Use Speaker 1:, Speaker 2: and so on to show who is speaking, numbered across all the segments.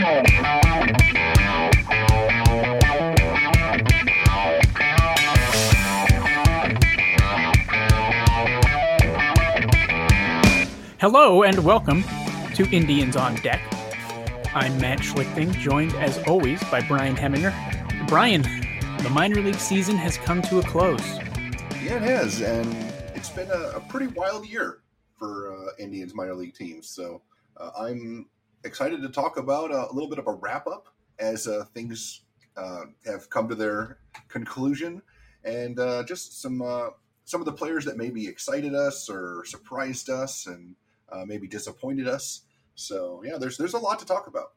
Speaker 1: Hello and welcome to Indians on Deck. I'm Matt Schlichting, joined as always by Brian Heminger. Brian, the minor league season has come to a close.
Speaker 2: Yeah, it has, and it's been a, a pretty wild year for uh, Indians minor league teams. So uh, I'm excited to talk about a little bit of a wrap up as uh, things uh, have come to their conclusion, and uh, just some uh, some of the players that maybe excited us or surprised us, and maybe disappointed us. So yeah, there's there's a lot to talk about.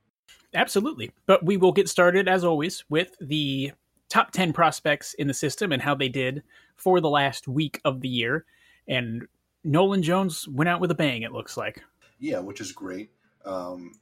Speaker 1: Absolutely, but we will get started as always with the top 10 prospects in the system and how they did for the last week of the year. And Nolan Jones went out with a bang, it looks like.
Speaker 2: Yeah, which is great. Um,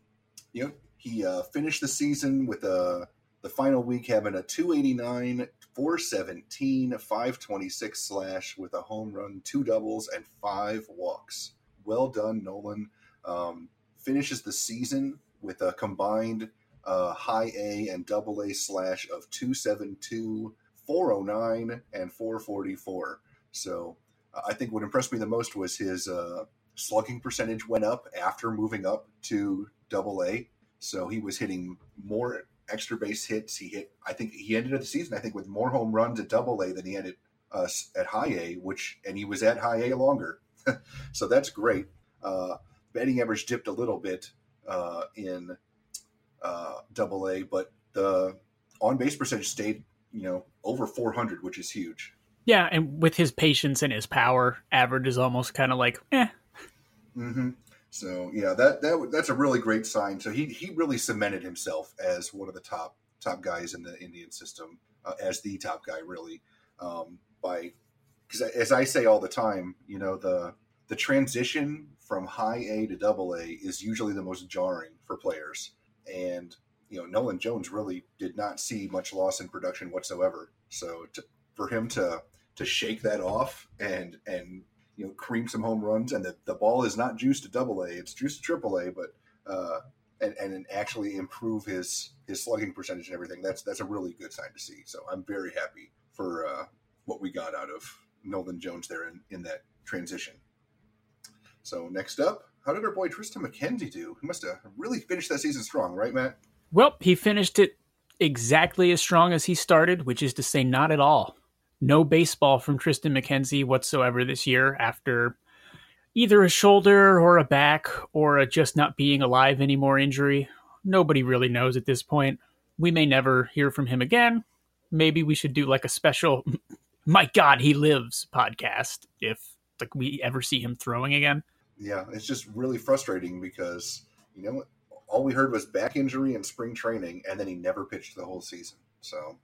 Speaker 2: know, he uh, finished the season with a uh, the final week having a 289, 417, 526 slash with a home run, two doubles, and five walks. Well done, Nolan. Um, finishes the season with a combined uh, high A and double A slash of 272, 409, and 444. So uh, I think what impressed me the most was his uh, slugging percentage went up after moving up to double A. So he was hitting more extra base hits. He hit, I think he ended the season, I think, with more home runs at double A than he had at, uh, at high A, which, and he was at high A longer. so that's great. Uh, batting average dipped a little bit uh, in uh, double A, but the on base percentage stayed, you know, over 400, which is huge.
Speaker 1: Yeah, and with his patience and his power, average is almost kind of like, eh.
Speaker 2: Mm-hmm. So yeah, that that that's a really great sign. So he he really cemented himself as one of the top top guys in the Indian system, uh, as the top guy, really. Um, by because as I say all the time, you know the the transition from high A to double A is usually the most jarring for players and you know Nolan Jones really did not see much loss in production whatsoever. So to, for him to to shake that off and and you know cream some home runs and the, the ball is not juiced to double A, it's juiced to triple A, but uh, and and actually improve his his slugging percentage and everything. That's that's a really good sign to see. So I'm very happy for uh, what we got out of Nolan Jones there in, in that transition. So next up, how did our boy Triston McKenzie do? He must have really finished that season strong, right, Matt?
Speaker 1: Well, he finished it exactly as strong as he started, which is to say, not at all. No baseball from Triston McKenzie whatsoever this year after either a shoulder or a back or a just not being alive anymore injury. Nobody really knows at this point. We may never hear from him again. Maybe we should do like a special my god he lives podcast if like we ever see him throwing again
Speaker 2: yeah, it's just really frustrating because you know all we heard was back injury and spring training, and then he never pitched the whole season. So,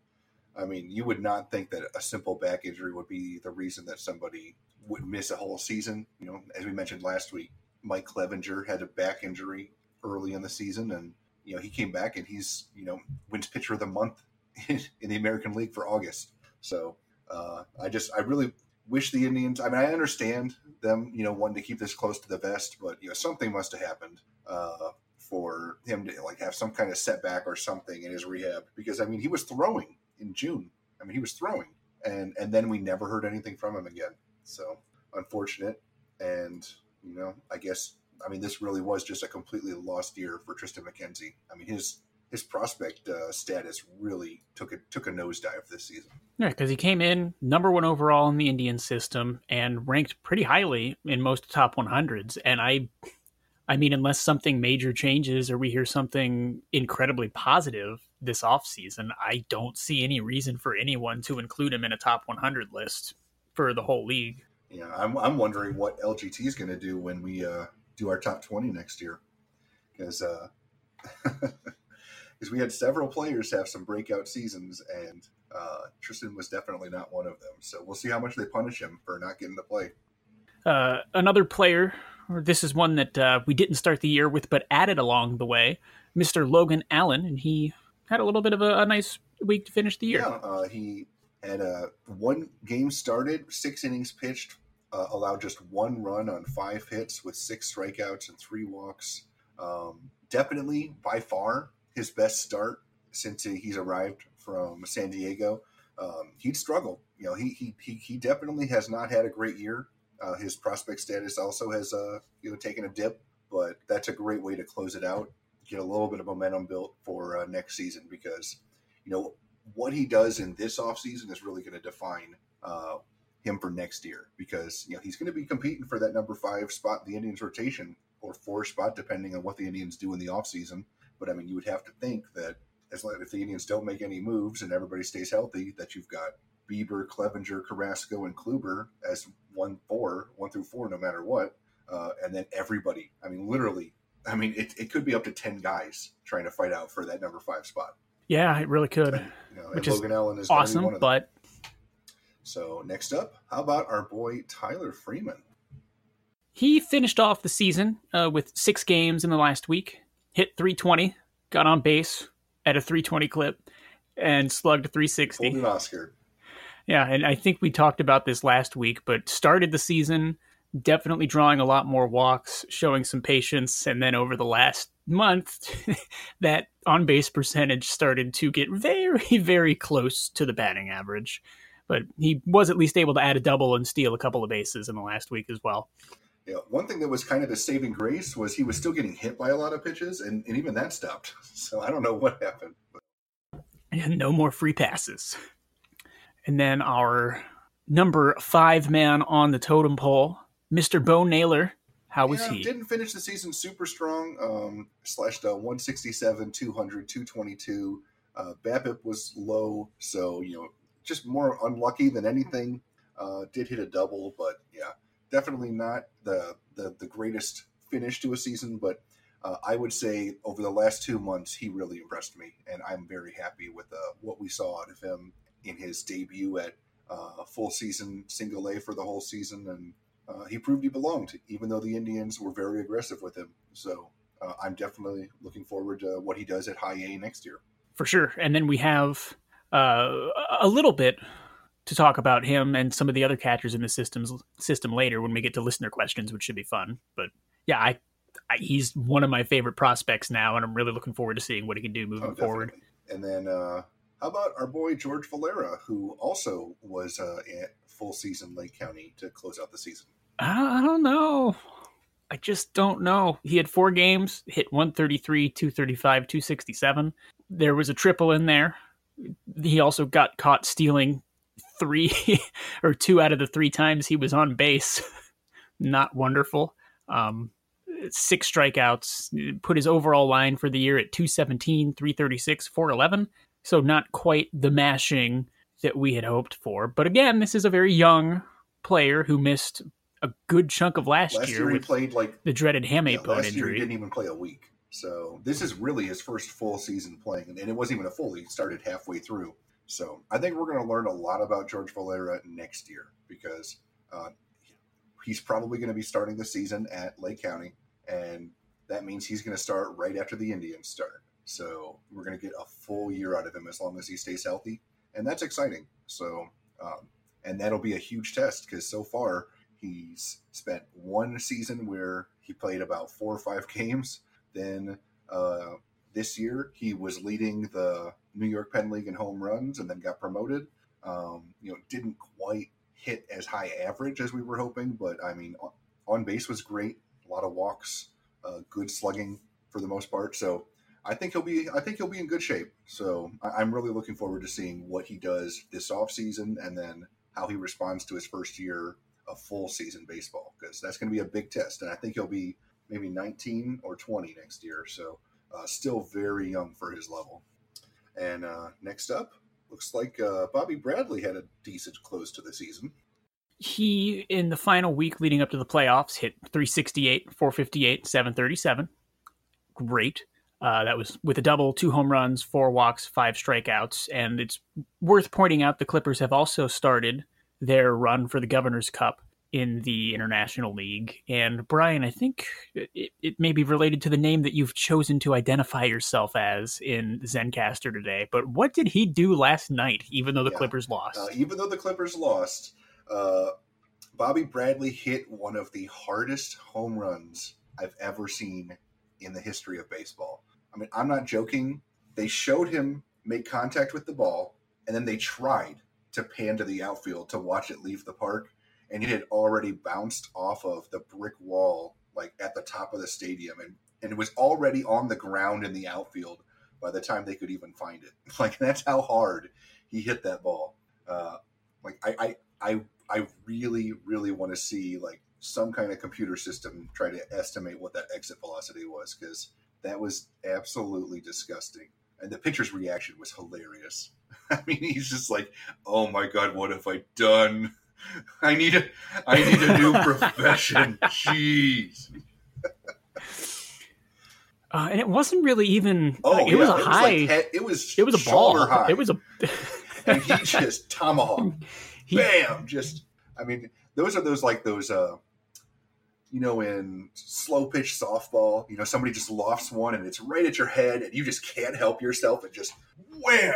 Speaker 2: I mean, you would not think that a simple back injury would be the reason that somebody would miss a whole season. You know, as we mentioned last week, Mike Clevinger had a back injury early in the season, and you know he came back and he's you know wins pitcher of the month in, in the American League for August. So uh, I just I really wish the Indians. I mean, I understand them, you know, wanting to keep this close to the vest, but you know, something must have happened uh, for him to like have some kind of setback or something in his rehab. Because I mean, he was throwing in June. I mean, he was throwing, and and then we never heard anything from him again. So unfortunate, and you know, I guess I mean, this really was just a completely lost year for Triston McKenzie. I mean, his his prospect uh, status really took a took a nosedive this season.
Speaker 1: Yeah, because he came in number one overall in the Indian system and ranked pretty highly in most top 100s. And I, I mean, unless something major changes or we hear something incredibly positive this offseason, I don't see any reason for anyone to include him in a top 100 list for the whole league.
Speaker 2: Yeah, I'm I'm wondering what LGT is going to do when we uh, do our top 20 next year, because. Uh, because we had several players have some breakout seasons, and uh, Triston was definitely not one of them. So we'll see how much they punish him for not getting to play.
Speaker 1: Uh, another player, or this is one that uh, we didn't start the year with, but added along the way, Mr. Logan Allen, and he had a little bit of a, a nice week to finish the year.
Speaker 2: Yeah, uh, he had a one game started, six innings pitched, uh, allowed just one run on five hits with six strikeouts and three walks. Um, definitely by far his best start since he's arrived from San Diego, um, he'd struggle. You know, he, he he he definitely has not had a great year. Uh, his prospect status also has uh, you know taken a dip, but that's a great way to close it out. Get a little bit of momentum built for uh, next season because you know what he does in this offseason is really going to define uh, him for next year because you know he's going to be competing for that number five spot in the Indians rotation or four spot depending on what the Indians do in the offseason. But I mean, you would have to think that as long if the Indians don't make any moves and everybody stays healthy, that you've got Bieber, Clevinger, Carrasco, and Kluber as one four, one through four, no matter what, uh, and then everybody. I mean, literally. I mean, it, it could be up to ten guys trying to fight out for that number five spot.
Speaker 1: Yeah, it really could.
Speaker 2: And, you know, Which Logan
Speaker 1: is
Speaker 2: Allen is
Speaker 1: awesome, but
Speaker 2: so next up, how about our boy Tyler Freeman?
Speaker 1: He finished off the season uh, with six games in the last week, hit 320, got on base at a 320 clip, and slugged 360.
Speaker 2: Pulled an Oscar.
Speaker 1: Yeah, and I think we talked about this last week, but started the season definitely drawing a lot more walks, showing some patience, and then over the last month, that on base percentage started to get very, very close to the batting average. But he was at least able to add a double and steal a couple of bases in the last week as well.
Speaker 2: Yeah, one thing that was kind of a saving grace was he was still getting hit by a lot of pitches, and, and even that stopped. So I don't know what happened. But.
Speaker 1: And no more free passes. And then our number five man on the totem pole, Mr. Bo Naylor. How was
Speaker 2: yeah,
Speaker 1: he?
Speaker 2: Didn't finish the season super strong. Um, slashed a 167, 200, 222. Uh, BABIP was low, so you know just more unlucky than anything. Uh, did hit a double, but yeah, definitely not the the, the greatest finish to a season. But uh, I would say over the last two months, he really impressed me, and I'm very happy with uh, what we saw out of him in his debut at uh, full season single A for the whole season, and uh, he proved he belonged, even though the Indians were very aggressive with him. So uh, I'm definitely looking forward to what he does at High A next year.
Speaker 1: For sure, and then we have uh, a little bit to talk about him and some of the other catchers in the systems system later when we get to listener questions, which should be fun. But yeah, I, I he's one of my favorite prospects now, and I'm really looking forward to seeing what he can do moving oh, forward.
Speaker 2: And then uh, how about our boy George Valera, who also was uh, at full season Lake County to close out the season?
Speaker 1: I don't know. I just don't know. He had four games, hit 133, 235, 267. There was a triple in there he also got caught stealing three or two out of the three times he was on base. Not wonderful. Um, six strikeouts, put his overall line for the year at 217, 336, 411. So not quite the mashing that we had hoped for. But again, this is a very young player who missed a good chunk of last,
Speaker 2: last
Speaker 1: year.
Speaker 2: year he played like
Speaker 1: the dreaded hamate yeah, bone
Speaker 2: last
Speaker 1: injury.
Speaker 2: Year he didn't even play a week. So this is really his first full season playing, and it wasn't even a full. He started halfway through. So I think we're going to learn a lot about George Valera next year because uh, he's probably going to be starting the season at Lake County, and that means he's going to start right after the Indians start. So we're going to get a full year out of him as long as he stays healthy, and that's exciting. So, um, and that'll be a huge test because so far he's spent one season where he played about four or five games then uh, this year, he was leading the New York Penn League in home runs and then got promoted. Um, you know, didn't quite hit as high average as we were hoping, but I mean, on base was great. A lot of walks, uh, good slugging for the most part. So I think he'll be. I think he'll be in good shape. So I'm really looking forward to seeing what he does this off season and then how he responds to his first year of full season baseball because that's going to be a big test. And I think he'll be maybe 19 or 20 next year. So uh, still very young for his level. And uh, next up, looks like uh, Bobby Bradley had a decent close to the season.
Speaker 1: He, in the final week leading up to the playoffs, hit 368, 458, 737. Great. Uh, that was with a double, two home runs, four walks, five strikeouts. And it's worth pointing out the Clippers have also started their run for the Governor's Cup in the International League. And Brian, I think it, it, may be related to the name that you've chosen to identify yourself as in Zencastr today. But what did he do last night, even though the yeah. Clippers lost?
Speaker 2: Uh, even though the Clippers lost, uh, Bobby Bradley hit one of the hardest home runs I've ever seen in the history of baseball. I mean, I'm not joking. they showed him make contact with the ball, and then they tried to pan to the outfield to watch it leave the park, and it had already bounced off of the brick wall, like at the top of the stadium, and and it was already on the ground in the outfield by the time they could even find it. Like that's how hard he hit that ball. Uh, like I, I, I, I really, really want to see like some kind of computer system try to estimate what that exit velocity was because that was absolutely disgusting. And the pitcher's reaction was hilarious. I mean, he's just like, "Oh my god, what have I done? I need a, I need a new profession. Jeez."
Speaker 1: Uh, and it wasn't really even.
Speaker 2: Oh,
Speaker 1: like, it
Speaker 2: yeah,
Speaker 1: was a
Speaker 2: it
Speaker 1: high.
Speaker 2: Was like, it was.
Speaker 1: it was a ball.
Speaker 2: high.
Speaker 1: It was a.
Speaker 2: and he just tomahawk,
Speaker 1: He-
Speaker 2: bam! Just, I mean, those are those like those, uh, you know, in slow pitch softball, you know, somebody just lofts one and it's right at your head, and you just can't help yourself, and just wham!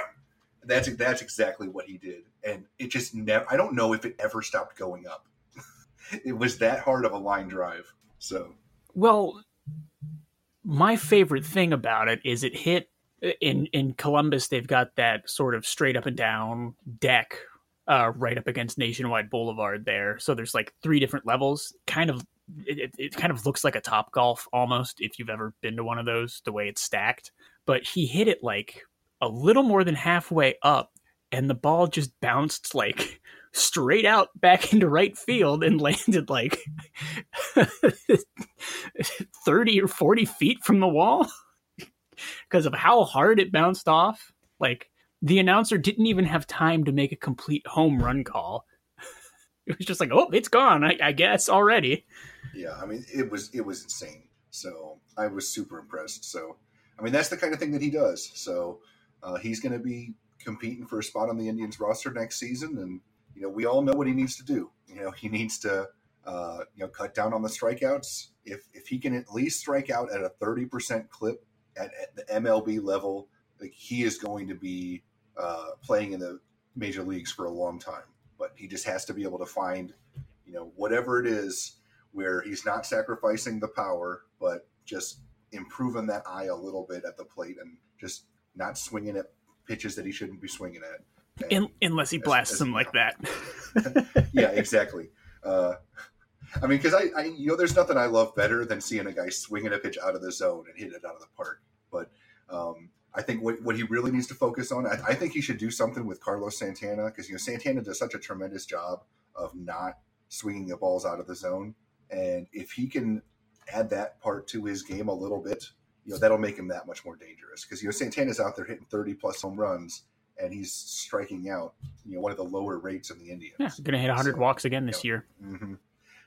Speaker 2: That's that's exactly what he did, and it just never. I don't know if it ever stopped going up. it was that hard of a line drive. So
Speaker 1: Well, my favorite thing about it is it hit in in Columbus. They've got that sort of straight up and down deck uh, right up against Nationwide Boulevard there. So there's like three different levels. Kind of, it, it, kind of looks like a Top Golf almost if you've ever been to one of those. The way it's stacked, but he hit it like a little more than halfway up, and the ball just bounced like straight out back into right field and landed like 30 or 40 feet from the wall because of how hard it bounced off. Like, the announcer didn't even have time to make a complete home run call. It was just like, oh, it's gone, I, I guess, already.
Speaker 2: Yeah, I mean, it was it was insane. So I was super impressed. So I mean, that's the kind of thing that he does. So uh, he's going to be competing for a spot on the Indians roster next season, and you know, we all know what he needs to do. You know, he needs to uh, you know cut down on the strikeouts. If if he can at least strike out at a thirty percent clip at, at the MLB level, like he is going to be uh, playing in the major leagues for a long time. But he just has to be able to find, you know, whatever it is where he's not sacrificing the power, but just improving that eye a little bit at the plate and just not swinging at pitches that he shouldn't be swinging at.
Speaker 1: In, unless he
Speaker 2: as-
Speaker 1: blasts
Speaker 2: as-
Speaker 1: them like that.
Speaker 2: yeah, exactly. Uh, I mean, because I, I, you know, there's nothing I love better than seeing a guy swinging a pitch out of the zone and hit it out of the park. But um, I think what, what he really needs to focus on, I, I think he should do something with Carlos Santana because you know Santana does such a tremendous job of not swinging the balls out of the zone, and if he can add that part to his game a little bit, you know, that'll make him that much more dangerous because you know Santana's out there hitting 30 plus home runs and he's striking out, you know, one of the lower rates in the Indians.
Speaker 1: Yeah, going to hit 100
Speaker 2: So,
Speaker 1: walks again this year.
Speaker 2: hmm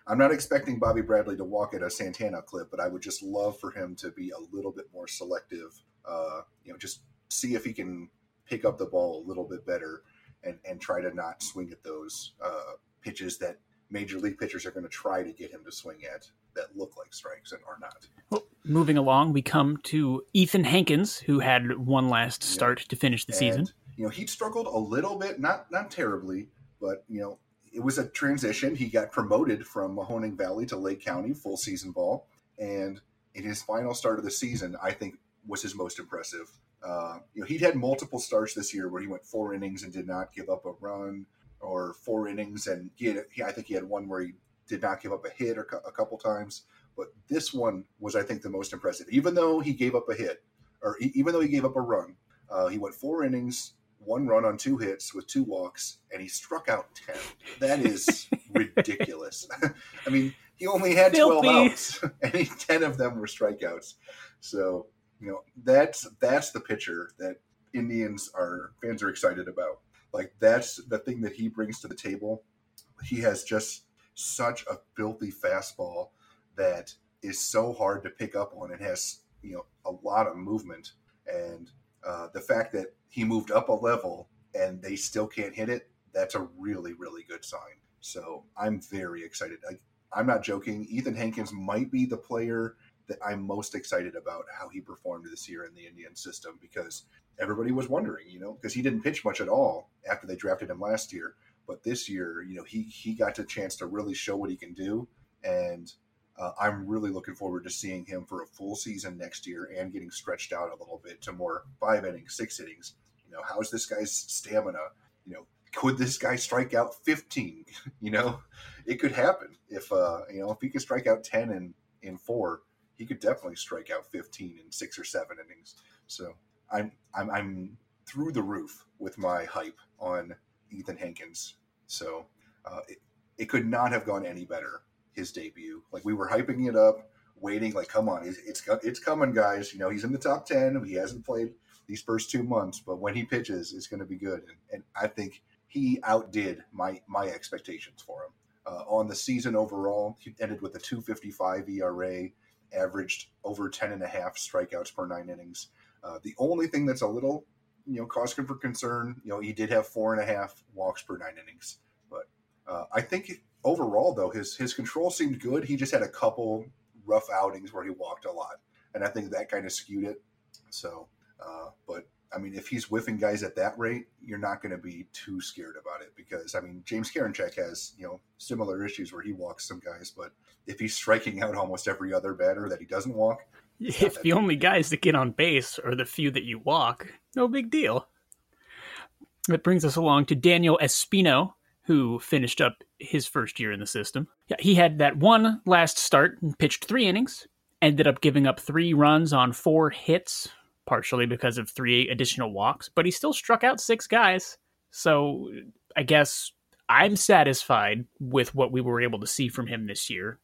Speaker 2: I'm not expecting Bobby Bradley to walk at a Santana clip, but I would just love for him to be a little bit more selective. Uh, you know, just see if he can pick up the ball a little bit better and and try to not swing at those uh, pitches that major league pitchers are going to try to get him to swing at that look like strikes and are not.
Speaker 1: Well, moving along, we come to Ethan Hankins, who had one last start to finish the season.
Speaker 2: You know, he struggled a little bit, not not terribly, but you know, it was a transition. He got promoted from Mahoning Valley to Lake County, full season ball, and in his final start of the season, I think was his most impressive. Uh, you know, he'd had multiple starts this year where he went four innings and did not give up a run, or four innings and he, had, he I think he had one where he did not give up a hit or a couple times. But this one was, I think, the most impressive. Even though he gave up a hit, or even though he gave up a run, uh, he went four innings, one run on two hits with two walks, and he struck out 10. That is ridiculous. I mean, he only had 12 outs, and he, 10 of them were strikeouts. So, you know, that's that's the pitcher that Indians are fans are excited about. Like that's the thing that he brings to the table. He has just such a filthy fastball that is so hard to pick up on and has, you know, a lot of movement and uh, the fact that he moved up a level and they still can't hit it, that's a really, really good sign. So I'm very excited. I, I'm not joking. Ethan Hankins might be the player that I'm most excited about how he performed this year in the Indian system because everybody was wondering, you know, because he didn't pitch much at all after they drafted him last year. But this year, you know, he he got the chance to really show what he can do, and uh, I'm really looking forward to seeing him for a full season next year and getting stretched out a little bit to more five innings, six innings. Know, how's this guy's stamina? You know, could this guy strike out 15? you know, it could happen if uh, you know if he could strike out 10 in in four, he could definitely strike out 15 in six or seven innings. So I'm I'm I'm through the roof with my hype on Ethan Hankins. So uh, it, it could not have gone any better his debut. Like we were hyping it up, waiting. Like, come on, it's it's, it's coming, guys. You know, he's in the top ten. He hasn't played these first two months, but when he pitches, it's going to be good. And, and I think he outdid my my expectations for him. Uh, on the season overall, he ended with a 255 ERA, averaged over 10 and a half strikeouts per nine innings. Uh, the only thing that's a little, you know, cause for concern, you know, he did have four and a half walks per nine innings. But uh, I think overall, though, his his control seemed good. He just had a couple rough outings where he walked a lot, and I think that kind of skewed it. So, uh, but I mean, if he's whiffing guys at that rate, you're not going to be too scared about it because I mean, James Karinchak has you know similar issues where he walks some guys, but if he's striking out almost every other batter that he doesn't walk,
Speaker 1: if the only guys that get on base are the few that you walk, no big deal. That brings us along to Daniel Espino, who finished up his first year in the system. Yeah, he had that one last start and pitched three innings, ended up giving up three runs on four hits, partially because of three additional walks, but he still struck out six guys. So I guess I'm satisfied with what we were able to see from him this year.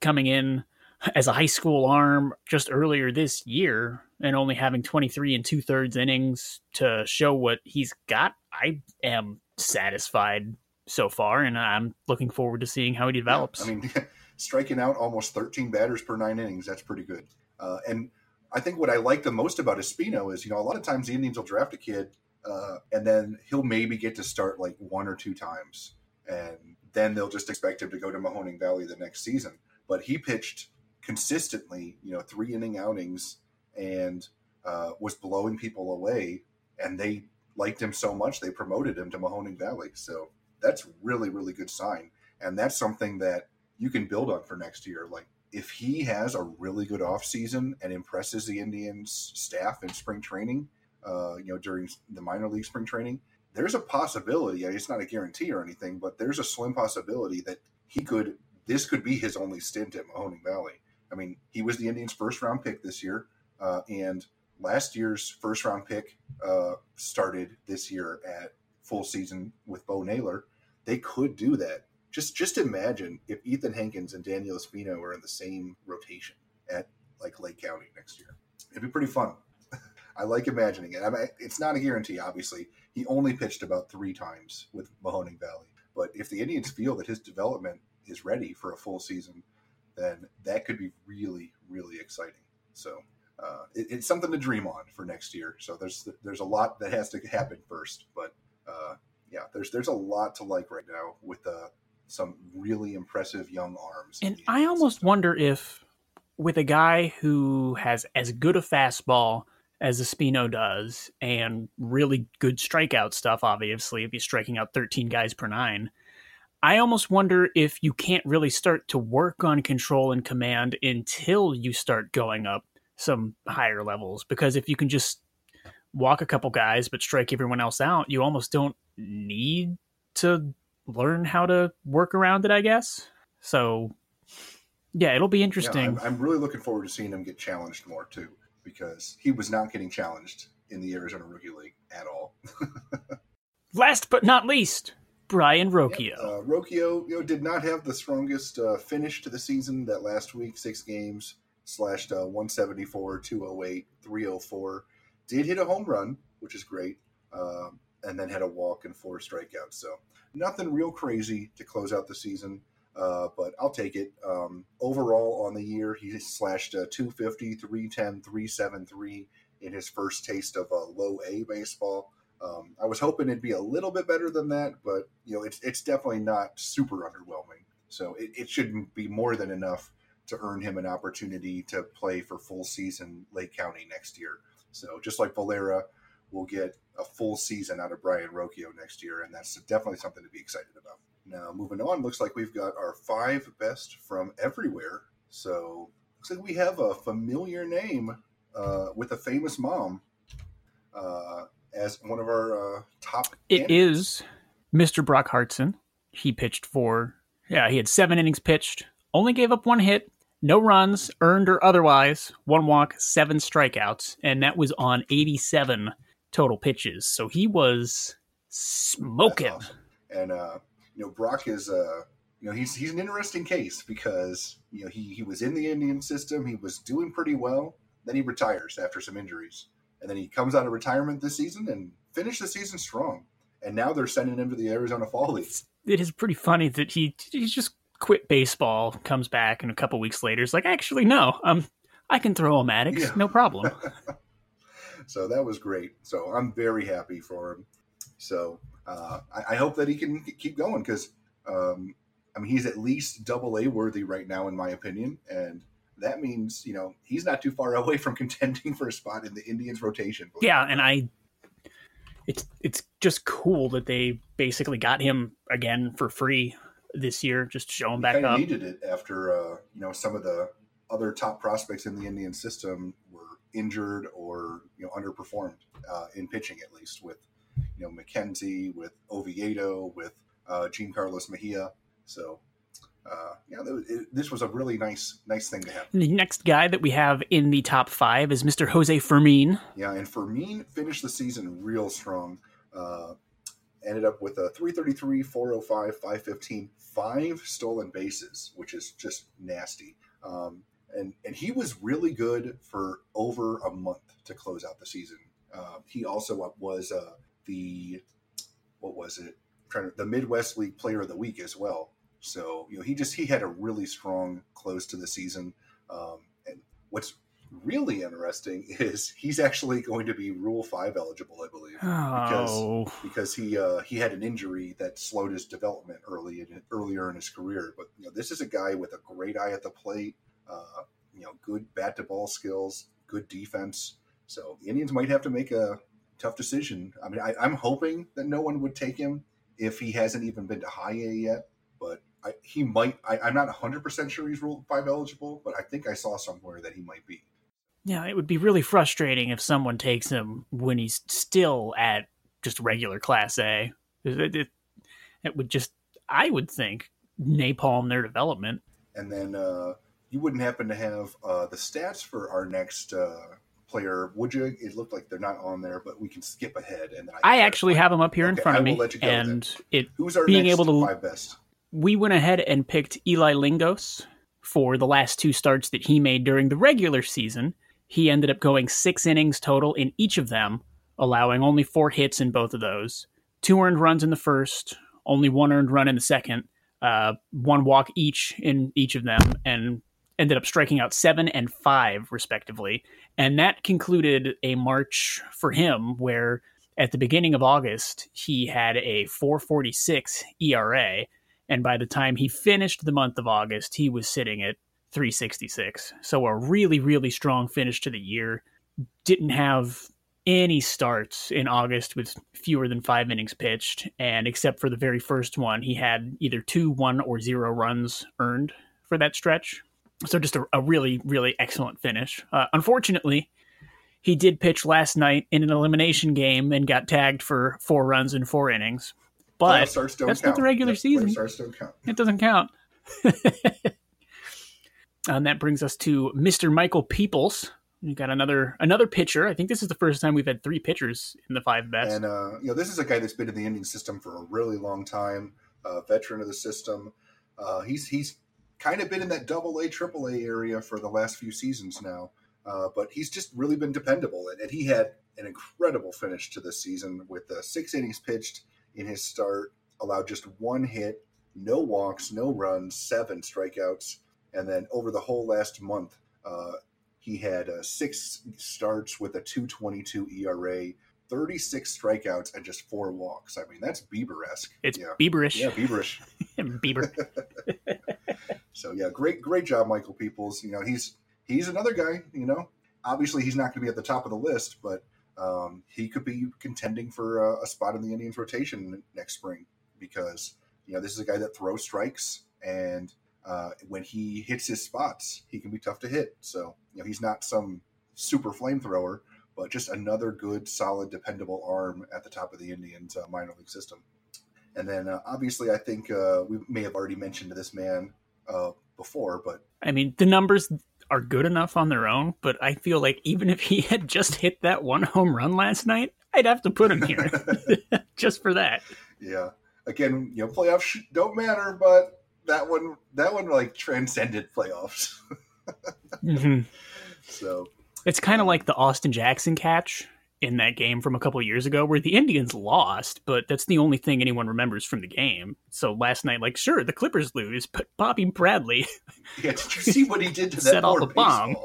Speaker 1: Coming in as a high school arm just earlier this year and only having 23 and two thirds innings to show what he's got, I am satisfied so far, and I'm looking forward to seeing how he develops.
Speaker 2: Yeah, I mean, striking out almost 13 batters per nine innings, that's pretty good. Uh, and I think what I like the most about Espino is, you know, a lot of times the Indians will draft a kid uh, and then he'll maybe get to start like one or two times. And then they'll just expect him to go to Mahoning Valley the next season. But he pitched consistently, you know, three inning outings and uh, was blowing people away. And they liked him so much, they promoted him to Mahoning Valley. So that's really really good sign, and that's something that you can build on for next year. Like if he has a really good off season and impresses the Indians staff in spring training, uh, you know during the minor league spring training, there's a possibility. It's not a guarantee or anything, but there's a slim possibility that he could. This could be his only stint at Mahoning Valley. I mean, he was the Indians' first round pick this year, uh, and last year's first round pick uh, started this year at full season with Bo Naylor, they could do that. Just just imagine if Ethan Hankins and Daniel Espino were in the same rotation at like Lake County next year. It'd be pretty fun. I like imagining it. I mean, it's not a guarantee, obviously. He only pitched about three times with Mahoning Valley. But if the Indians feel that his development is ready for a full season, then that could be really, really exciting. So uh, it, it's something to dream on for next year. So there's there's a lot that has to happen first, but uh, yeah, there's there's a lot to like right now with uh, some really impressive young arms.
Speaker 1: And I almost wonder if with a guy who has as good a fastball as Espino does and really good strikeout stuff, obviously, if he's striking out 13 guys per nine. I almost wonder if you can't really start to work on control and command until you start going up some higher levels. Because if you can just walk a couple guys but strike everyone else out, you almost don't need to learn how to work around it, I guess. So, yeah, it'll be interesting. Yeah,
Speaker 2: I'm, I'm, really looking forward to seeing him get challenged more too, because he was not getting challenged in the Arizona Rookie League at all.
Speaker 1: Last but not least, Brayan Rocchio.
Speaker 2: Yep. Uh, Rocchio, you know, did not have the strongest uh, finish to the season that last week. Six games, slashed uh, 174, 208, 304 did hit a home run, which is great, um, and then had a walk and four strikeouts. So nothing real crazy to close out the season, uh, but I'll take it. Um, overall on the year, he slashed uh, 250, 310, 373 in his first taste of a low A baseball. Um, I was hoping it'd be a little bit better than that, but you know it's it's definitely not super underwhelming. So it, it shouldn't be more than enough to earn him an opportunity to play for full season Lake County next year. So just like Valera, we'll get a full season out of Brayan Rocchio next year, and that's definitely something to be excited about. Now, moving on, looks like we've got our five best from everywhere So looks like we have a familiar name uh, with a famous mom uh, as one of our uh, top.
Speaker 1: It is Mr. Brock Hartson. He pitched for, yeah, he had seven innings pitched, only gave up one hit, no runs, earned or otherwise, one walk, seven strikeouts, and that was on 87 total pitches. So he was smoking.
Speaker 2: Awesome. And, uh, you know, Brock is, uh, you know, he's, he's an interesting case because, you know, he, he was in the Indian system. He was doing pretty well. Then he retires after some injuries. And then he comes out of retirement this season and finished the season strong. And now they're sending him to the Arizona Fall League.
Speaker 1: It is pretty funny that he he just quit baseball, comes back, and a couple weeks later is like, actually, no, um, I can throw Omatics, yeah. no problem.
Speaker 2: so that was great. So I'm very happy for him. So uh, I, I, hope that he can keep going because um, I mean he's at least double A worthy right now, in my opinion, and that means you know he's not too far away from contending for a spot in the Indians rotation.
Speaker 1: Yeah, and I, it's it's just cool that they basically got him again for free this year. Just to show him back up.
Speaker 2: Needed it after uh, you know some of the other top prospects in the Indian system injured or you know underperformed uh, in pitching at least with you know McKenzie, with Oviedo, with uh, Jean Carlos Mejia. So uh, yeah, it, this was a really nice, nice thing to have.
Speaker 1: The next guy that we have in the top five is Mr. Jose Fermin.
Speaker 2: Yeah, and Fermin finished the season real strong. Uh, ended up with a 333, 405, 515, five stolen bases, which is just nasty. Um, and and he was really good for over a month to close out the season. Uh, he also was uh, the what was it? I'm trying to, the Midwest League Player of the Week as well. So you know, he just he had a really strong close to the season. Um, and what's really interesting is he's actually going to be Rule Five eligible, I believe,
Speaker 1: oh.
Speaker 2: because because he uh, he had an injury that slowed his development early in, earlier in his career. But you know, this is a guy with a great eye at the plate, uh, you know, good bat to ball skills, good defense. So the Indians might have to make a tough decision. I mean, I, I'm hoping that no one would take him if he hasn't even been to high A yet. But I, he might. I, am not 100 percent sure he's Rule Five eligible, but I think I saw somewhere that he might be.
Speaker 1: Yeah, it would be really frustrating if someone takes him when he's still at just regular Class A. It, it, it would just, I would think, napalm their development.
Speaker 2: And then uh, you wouldn't happen to have uh, the stats for our next uh, player, would you? It looked like they're not on there, but we can skip ahead. And
Speaker 1: I, I actually have them up here okay, in front of me. and it
Speaker 2: who's our
Speaker 1: being able to
Speaker 2: five best?
Speaker 1: We went ahead and picked Eli Lingos for the last two starts that he made during the regular season he ended up going six innings total in each of them, allowing only four hits in both of those, two earned runs in the first, only one earned run in the second, uh, one walk each in each of them, and ended up striking out seven and five, respectively. And that concluded a March for him where at the beginning of August, he had a 446 ERA. And by the time he finished the month of August, he was sitting at 366. So a really, really strong finish to the year. Didn't have any starts in August with fewer than five innings pitched. And except for the very first one, he had either two, one, or zero runs earned for that stretch. So just a, a really, really excellent finish. Uh, unfortunately, he did pitch last night in an elimination game and got tagged for four runs in four innings. But that's count. not the regular season. It doesn't count. And that brings us to Mr. Michael Peoples. We got another another pitcher. I think this is the first time we've had three pitchers in the five best.
Speaker 2: And uh, you know, this is a guy that's been in the Indian system for a really long time, uh, veteran of the system. Uh, he's he's kind of been in that double A, triple A area for the last few seasons now. Uh, but he's just really been dependable, and, and, he had an incredible finish to this season with the six innings pitched in his start, allowed just one hit, no walks, no runs, seven strikeouts. And then over the whole last month, uh, he had uh, six starts with a 222 ERA, 36 strikeouts, and just four walks. I mean, that's Bieber esque.
Speaker 1: It's yeah. Bieberish.
Speaker 2: Yeah, Bieberish.
Speaker 1: Bieber.
Speaker 2: so yeah, great, great job, Michael Peoples. You know, he's he's another guy. You know, obviously he's not going to be at the top of the list, but um, he could be contending for a, a spot in the Indians rotation next spring because you know this is a guy that throws strikes and uh, when he hits his spots, he can be tough to hit. So you know he's not some super flamethrower, but just another good, solid, dependable arm at the top of the Indians uh, minor league system. And then uh, obviously, I think uh, we may have already mentioned this man uh, before, but
Speaker 1: I mean the numbers are good enough on their own, but I feel like even if he had just hit that one home run last night, I'd have to put him here just for that.
Speaker 2: Yeah. Again, you know, playoffs don't matter, but that one, that one like transcended playoffs.
Speaker 1: mm-hmm.
Speaker 2: So
Speaker 1: it's kind of like the Austin Jackson catch in that game from a couple years ago where the Indians lost, but that's the only thing anyone remembers from the game. So last night, like, sure, the Clippers lose, but Bobby Bradley.
Speaker 2: Yeah, did you see what he did to that
Speaker 1: set off the bomb?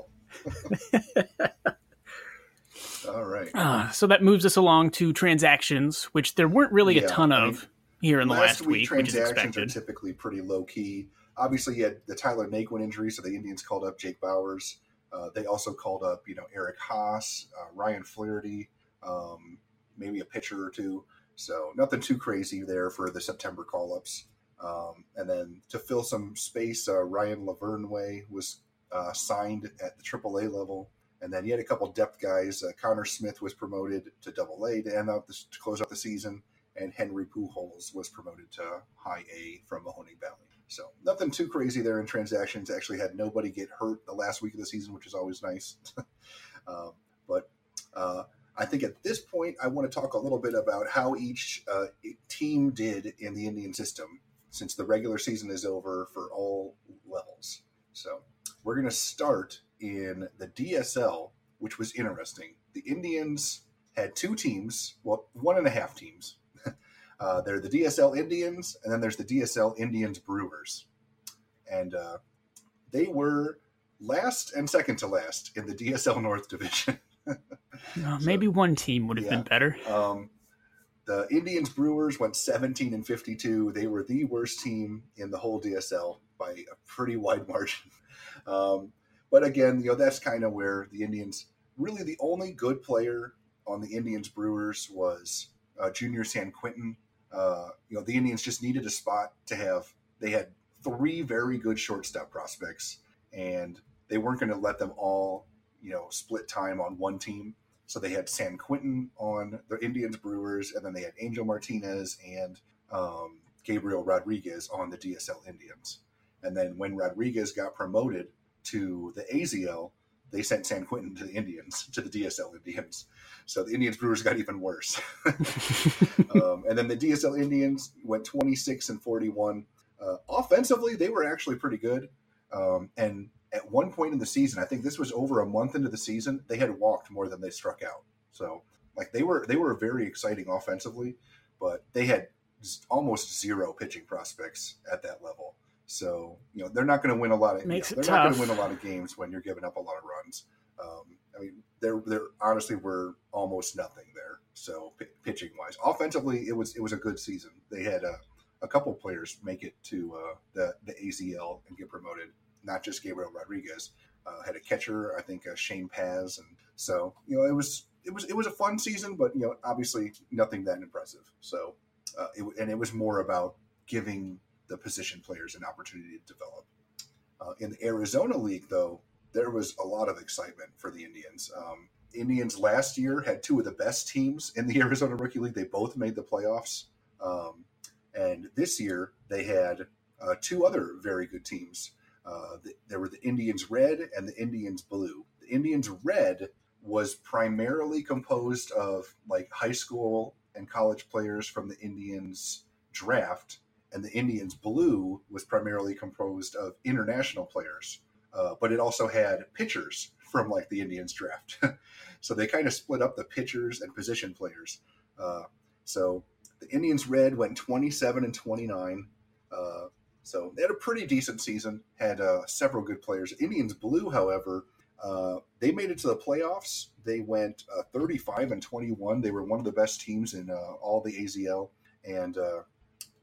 Speaker 2: All right.
Speaker 1: Uh, so that moves us along to transactions, which there weren't really
Speaker 2: Yeah,
Speaker 1: a ton
Speaker 2: I
Speaker 1: of
Speaker 2: mean,
Speaker 1: here in the
Speaker 2: last week,
Speaker 1: week, which is
Speaker 2: transactions are typically pretty low key. Obviously, you had the Tyler Naquin injury, so the Indians called up Jake Bauers. Uh, they also called up, you know, Eric Haase, uh, Ryan Flaherty, um, maybe a pitcher or two. So nothing too crazy there for the September call ups. Um, and then to fill some space, uh, Ryan Lavarnway was uh, signed at the AAA level. And then you had a couple depth guys. Uh, Connor Smith was promoted to Double A to end this, to close out the season, and Henry Pujols was promoted to High A from Mahoning Valley. So nothing too crazy there in transactions. Actually, had nobody get hurt the last week of the season, which is always nice. um, but uh, I think at this point, I want to talk a little bit about how each uh, team did in the Indian system since the regular season is over for all levels. So we're going to start in the DSL, which was interesting. The Indians had two teams, well, one and a half teams. Uh, they're the DSL Indians, and then there's the DSL Indians Brewers. And uh, they were last and second to last in the DSL North Division.
Speaker 1: Uh, maybe one team would have
Speaker 2: yeah.
Speaker 1: been better.
Speaker 2: Um, the Indians Brewers went 17 and 52. They were the worst team in the whole DSL by a pretty wide margin. Um, but again, you know, that's kind of where the Indians really the only good player on the Indians Brewers was uh, Junior Sanquintin. Uh, you know, the Indians just needed a spot to have. They had three very good shortstop prospects, and they weren't going to let them all, you know, split time on one team. So they had Sanquintin on the Indians Brewers, and then they had Angel Martinez and um, Gabriel Rodriguez on the DSL Indians. And then when Rodriguez got promoted to the AZL, they sent Sanquintin to the Indians, to the DSL Indians. So the Indians Brewers got even worse. um, and then the DSL Indians went 26 and 41. Uh, offensively, they were actually pretty good. Um, and at one point in the season, I think this was over a month into the season, they had walked more than they struck out. So like they were they were very exciting offensively, but they had almost zero pitching prospects at that level. So you know they're not going to win a lot of
Speaker 1: Makes
Speaker 2: you know, they're not going
Speaker 1: tough.
Speaker 2: to win a lot of games when you're giving up a lot of runs. Um, I mean, there there honestly were almost nothing there. So p- pitching wise, offensively, it was it was a good season. They had a, a couple players make it to uh, the the AZL and get promoted. Not just Gabriel Rodriguez. Uh, had a catcher, I think uh, Shane Paz, and so you know it was it was it was a fun season, but you know obviously nothing that impressive. So uh, it, and it was more about giving the position players an opportunity to develop. Uh, in the Arizona League, though, there was a lot of excitement for the Indians. Um, Indians last year had two of the best teams in the Arizona Rookie League. They both made the playoffs. Um, and this year, they had uh, two other very good teams. Uh, the, there were the Indians Red and the Indians Blue. The Indians Red was primarily composed of like high school and college players from the Indians draft, and the Indians Blue was primarily composed of international players. Uh, but it also had pitchers from like the Indians draft. so they kind of split up the pitchers and position players. Uh, so the Indians Red went 27 and 29. Uh, so they had a pretty decent season, had uh, several good players. Indians Blue, however, uh, they made it to the playoffs. They went uh, 35 and 21. They were one of the best teams in all the AZL. And uh,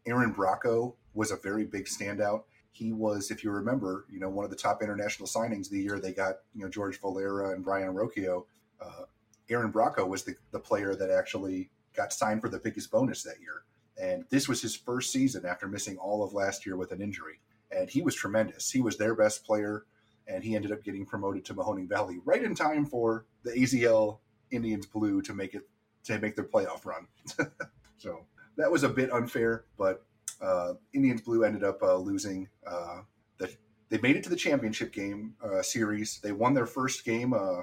Speaker 2: Aaron Bracho was a very big standout. He was, if you remember, you know, one of the top international signings the year they got, you know, George Valera and Brayan Rocchio. Uh, Aaron Bracho was the, the player that actually got signed for the biggest bonus that year. And this was his first season after missing all of last year with an injury. and he was tremendous. He was their best player, and he ended up getting promoted to Mahoning Valley right in time for the AZL Indians Blue to make it to make their playoff run. so that was a bit unfair, but uh, Indians Blue ended up uh, losing. Uh, the, they made it to the championship game uh, series. They won their first game uh,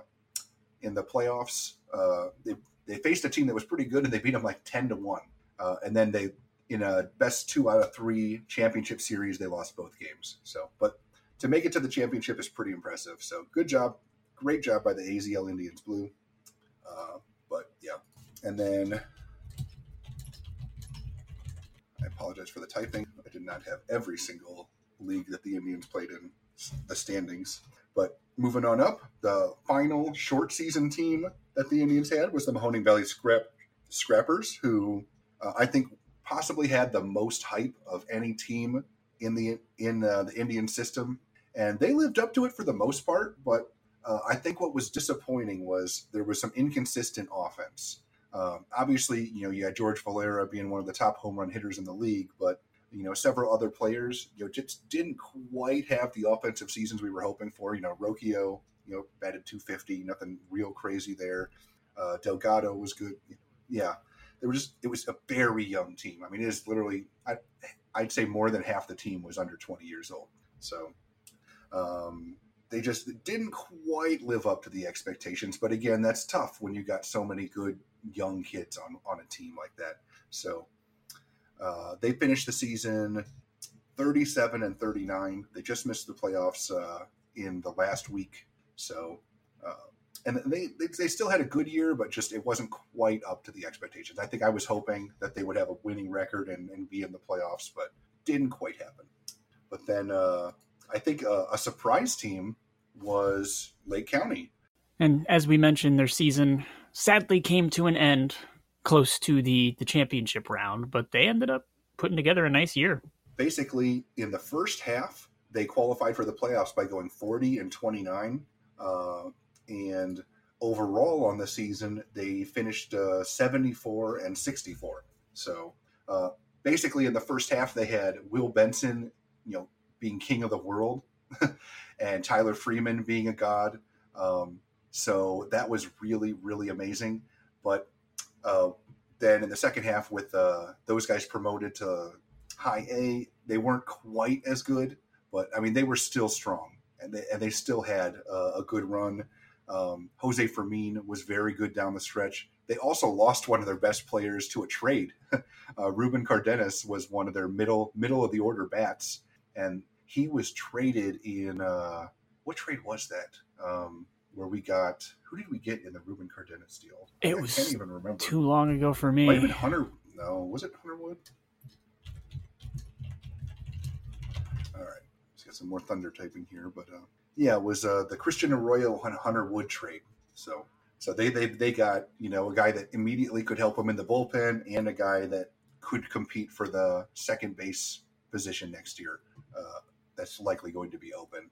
Speaker 2: in the playoffs. Uh, they they faced a team that was pretty good, and they beat them like ten to one. and then they in a best two out of three championship series, they lost both games. So, but to make it to the championship is pretty impressive. So, good job, great job by the AZL Indians Blue. But yeah, and then I apologize for the typing. I did not have every single league that the Indians played in the standings. But moving on up, the final short season team that the Indians had was the Mahoning Valley Scrap Scrappers, who uh, I think possibly had the most hype of any team in the in uh, the Indian system, and they lived up to it for the most part. But uh, I think what was disappointing was there was some inconsistent offense. Um, obviously, you know, you had George Valera being one of the top home run hitters in the league, but you know, several other players, you know, just didn't quite have the offensive seasons we were hoping for. You know, Rocchio, you know, batted 250, nothing real crazy there. Uh, Delgado was good. Yeah, there was just it was a very young team. I mean, it is literally I, I'd say more than half the team was under 20 years old. So um, they just didn't quite live up to the expectations. But again, that's tough when you got so many good young kids on on a team like that. So uh, they finished the season 37 and 39. They just missed the playoffs uh, in the last week. So uh, and they, they, they still had a good year, but just it wasn't quite up to the expectations. I think I was hoping that they would have a winning record and, and be in the playoffs, but didn't quite happen. But then uh, I think a, a surprise team was Lake County.
Speaker 1: And as we mentioned, their season sadly came to an end close to the the championship round, but they ended up putting together a nice year.
Speaker 2: Basically, in the first half, they qualified for the playoffs by going 40 and 29. Uh, and overall on the season they finished uh, 74 and 64 so uh, basically in the first half they had will benson you know being king of the world and tyler freeman being a god um, so that was really really amazing but uh, then in the second half with uh, those guys promoted to high a they weren't quite as good but i mean they were still strong and they, and they still had a good run um, Jose Fermin was very good down the stretch. They also lost one of their best players to a trade. uh, Ruben Cardenas was one of their middle middle of the order bats, and he was traded in uh, what trade was that? Um, where we got who did we get in the Ruben Cardenas deal?
Speaker 1: It I was can't even remember. Too long ago for me.
Speaker 2: Might been Hunter. No, was it Hunter Wood? All right, let's get some more thunder typing here, but. Uh, yeah, it was uh, the Christian Arroyo Hunter Wood trade. So so they, they they got you know a guy that immediately could help them in the bullpen and a guy that could compete for the second base position next year. Uh, that's likely going to be open.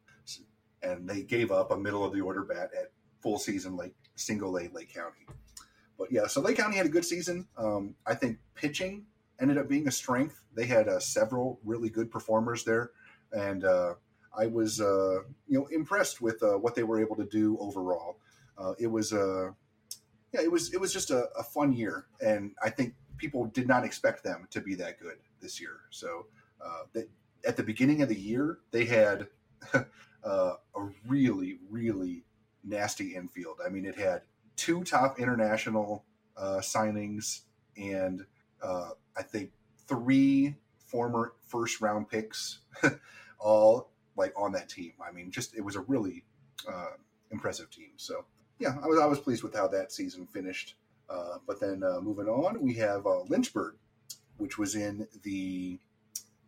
Speaker 2: And they gave up a middle of the order bat at full season Lake single A Lake County. But yeah, so Lake County had a good season. Um, I think pitching ended up being a strength. They had uh, several really good performers there, and uh, I was uh, you know impressed with uh, what they were able to do overall. Uh, it was a uh, yeah, it was it was just a, a, fun year, and I think people did not expect them to be that good this year. So they, at the beginning of the year, they had uh, a really really nasty infield. I mean, it had two top international signings and I think three former first round picks all like on that team. I mean, just it was a really uh, impressive team. So yeah, I was I was pleased with how that season finished. Uh, but then uh, moving on, we have uh, Lynchburg, which was in the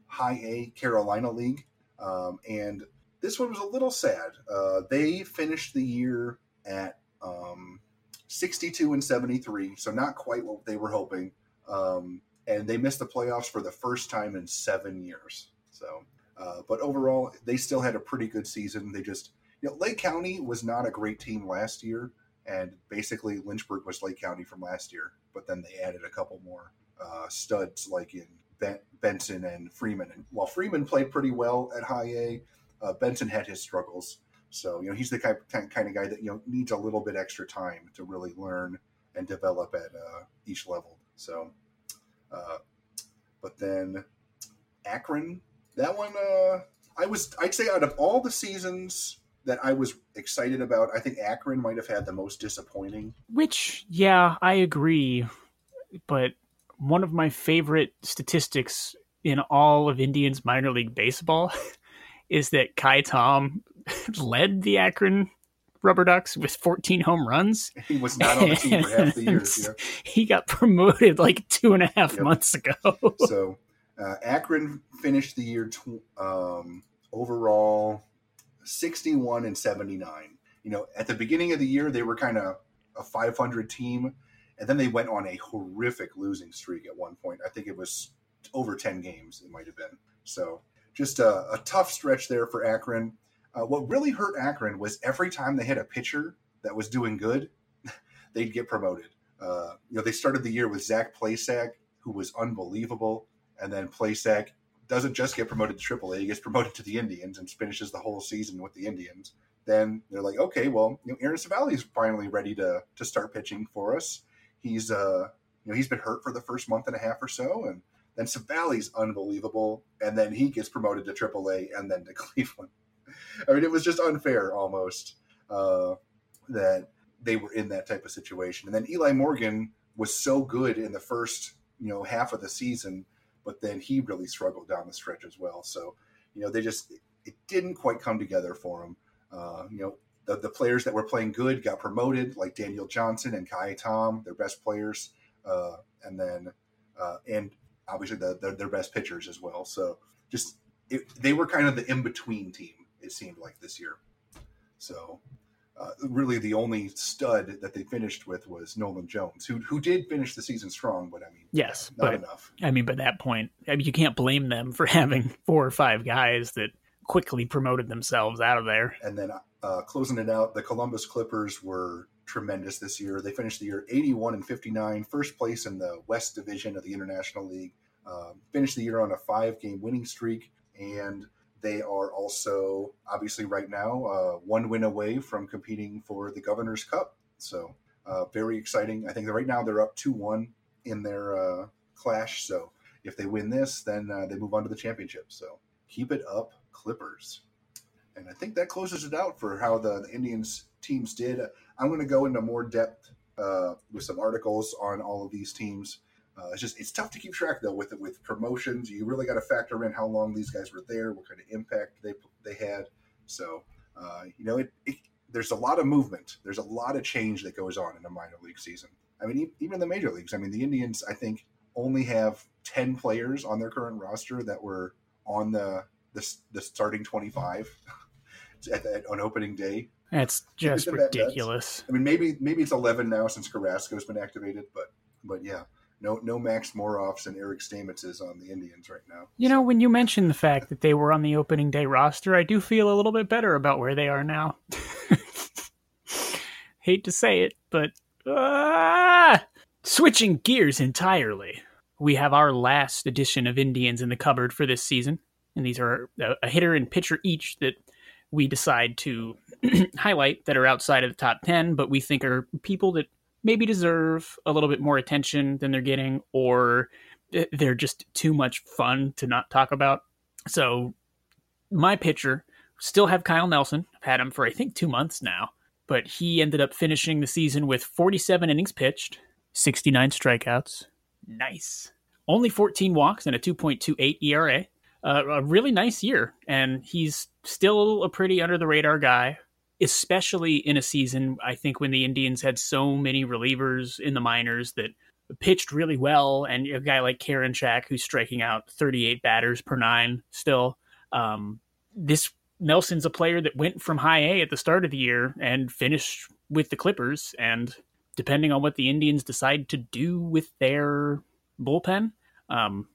Speaker 2: High A Carolina League, um, and this one was a little sad. Uh, they finished the year at um, 62 and 73, so not quite what they were hoping. Um, and they missed the playoffs for the first time in seven years. So uh, but overall, they still had a pretty good season. They just, you know, Lake County was not a great team last year, and basically Lynchburg was Lake County from last year. But then they added a couple more uh, studs, like in ben- Benson and Freeman. And while Freeman played pretty well at high A, uh, Benson had his struggles. So you know he's the kind kind of guy that you know needs a little bit extra time to really learn and develop at uh, each level. So, uh, but then Akron, that one, uh, I was I'd say out of all the seasons that I was excited about, I think Akron might have had the most disappointing.
Speaker 1: Which, yeah, I agree. But one of my favorite statistics in all of Indians minor league baseball is that Ka'ai Tom led the Akron Rubber Ducks with 14 home runs.
Speaker 2: He was not on the team for half the year. Yeah.
Speaker 1: He got promoted like two and a half yep. months ago.
Speaker 2: so uh, Akron finished the year tw- um, overall 61 and 79. You know, at the beginning of the year, they were kind of a 500 team, and then they went on a horrific losing streak at one point. I think it was over 10 games, it might have been. So just a, a tough stretch there for Akron. Uh, what really hurt Akron was every time they had a pitcher that was doing good, they'd get promoted. Uh, you know, they started the year with Zach Plesac, who was unbelievable, and then Plesac doesn't just get promoted to AAA; he gets promoted to the Indians and finishes the whole season with the Indians. Then they're like, okay, well, you know, Aaron Civale is finally ready to to start pitching for us. He's uh, you know, he's been hurt for the first month and a half or so, and then Civale's unbelievable, and then he gets promoted to AAA and then to Cleveland. I mean, it was just unfair almost uh, that they were in that type of situation. And then Eli Morgan was so good in the first, you know, half of the season, but then he really struggled down the stretch as well. So, you know, they just it didn't quite come together for him. Uh, you know, the, the players that were playing good got promoted, like Daniel Johnson and Ka'ai Tom, their best players, uh, and then uh, and obviously the, the, their best pitchers as well. So just it, they were kind of the in between team it seemed like this year. So, uh, really, the only stud that they finished with was Nolan Jones, who who did finish the season strong, but I mean,
Speaker 1: yes,
Speaker 2: not
Speaker 1: but,
Speaker 2: enough.
Speaker 1: I mean, by that point, I mean, you can't blame them for having four or five guys that quickly promoted themselves out of there.
Speaker 2: And then uh, closing it out, the Columbus Clippers were tremendous this year. They finished the year 81 and 59, first place in the West Division of the International League. Uh, finished the year on a five game winning streak and they are also obviously right now uh, one win away from competing for the Governor's Cup. So uh, very exciting. I think that right now they're up two one in their uh, clash. So if they win this, then uh, they move on to the championship. So keep it up, Clippers. And I think that closes it out for how the, the Indians teams did. I'm going to go into more depth uh, with some articles on all of these teams uh, it's just it's tough to keep track though with with promotions. You really got to factor in how long these guys were there, what kind of impact they they had. So uh, you know, it, it, there's a lot of movement. There's a lot of change that goes on in a minor league season. I mean, even the major leagues. I mean, the Indians I think only have ten players on their current roster that were on the the, the starting twenty five at, on opening day.
Speaker 1: That's just ridiculous.
Speaker 2: That I mean, maybe maybe it's eleven now since Carrasco's been activated, but but yeah no no Max Moroffs and Eric Stamitzes on the Indians right now.
Speaker 1: You know, when you mention the fact that they were on the opening day roster, I do feel a little bit better about where they are now. Hate to say it, but uh, switching gears entirely, we have our last edition of Indians in the cupboard for this season, and these are a hitter and pitcher each that we decide to highlight that are outside of the top 10, but we think are people that maybe deserve a little bit more attention than they're getting, or they're just too much fun to not talk about. So, my pitcher still have Kyle Nelson. I've had him for I think two months now, but he ended up finishing the season with 47 innings pitched, 69 strikeouts. Nice. Only 14 walks and a 2.28 ERA. Uh, a really nice year, and he's still a pretty under the radar guy especially in a season, I think, when the Indians had so many relievers in the minors that pitched really well, and a guy like Karinchak who's striking out 38 batters per nine still. Um, this Nelson's a player that went from high A at the start of the year and finished with the Clippers, and depending on what the Indians decide to do with their bullpen, um,